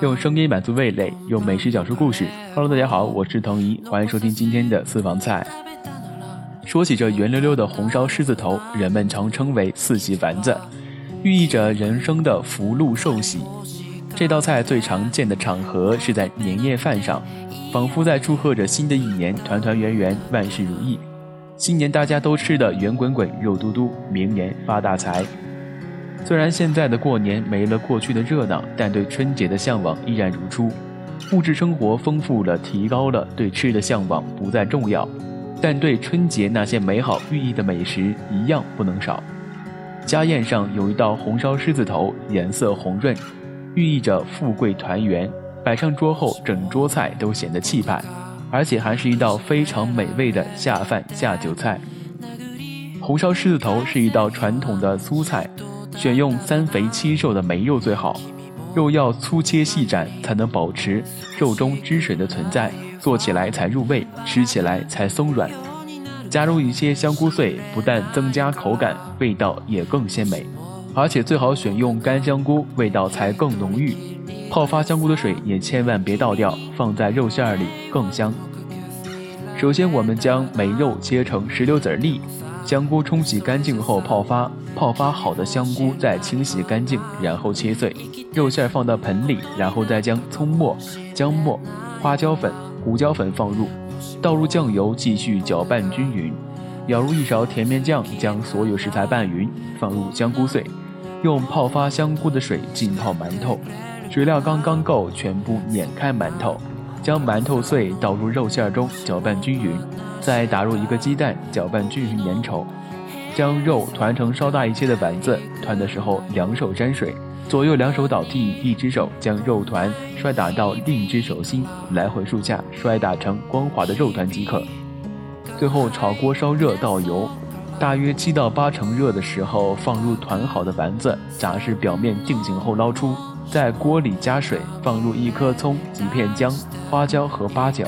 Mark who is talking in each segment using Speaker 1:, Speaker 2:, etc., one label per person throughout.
Speaker 1: 用声音满足味蕾，用美食讲述故事。Hello，大家好，我是腾仪，欢迎收听今天的私房菜。说起这圆溜溜的红烧狮子头，人们常称为四喜丸子，寓意着人生的福禄寿喜。这道菜最常见的场合是在年夜饭上，仿佛在祝贺着新的一年团团圆圆，万事如意。新年大家都吃的圆滚滚、肉嘟嘟，明年发大财。虽然现在的过年没了过去的热闹，但对春节的向往依然如初。物质生活丰富了，提高了，对吃的向往不再重要，但对春节那些美好寓意的美食一样不能少。家宴上有一道红烧狮子头，颜色红润，寓意着富贵团圆。摆上桌后，整桌菜都显得气派，而且还是一道非常美味的下饭下酒菜。红烧狮子头是一道传统的苏菜。选用三肥七瘦的梅肉最好，肉要粗切细斩，才能保持肉中汁水的存在，做起来才入味，吃起来才松软。加入一些香菇碎，不但增加口感，味道也更鲜美。而且最好选用干香菇，味道才更浓郁。泡发香菇的水也千万别倒掉，放在肉馅里更香。首先，我们将梅肉切成石榴籽粒。香菇冲洗干净后泡发，泡发好的香菇再清洗干净，然后切碎。肉馅放到盆里，然后再将葱末、姜末、花椒粉、胡椒粉放入，倒入酱油，继续搅拌均匀。舀入一勺甜面酱，将所有食材拌匀，放入香菇碎，用泡发香菇的水浸泡馒头，水量刚刚够，全部碾开馒头。将馒头碎倒入肉馅中，搅拌均匀，再打入一个鸡蛋，搅拌均匀粘稠。将肉团成稍大一些的丸子，团的时候两手沾水，左右两手倒地，一只手将肉团摔打到另一只手心，来回数下，摔打成光滑的肉团即可。最后炒锅烧热，倒油，大约七到八成热的时候，放入团好的丸子，炸至表面定型后捞出。在锅里加水，放入一颗葱、几片姜、花椒和八角，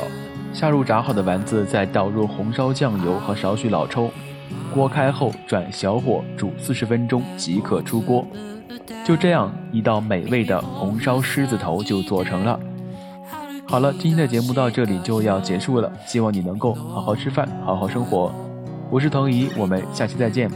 Speaker 1: 下入炸好的丸子，再倒入红烧酱油和少许老抽。锅开后转小火煮四十分钟即可出锅。就这样，一道美味的红烧狮子头就做成了。好了，今天的节目到这里就要结束了，希望你能够好好吃饭，好好生活。我是腾姨，我们下期再见。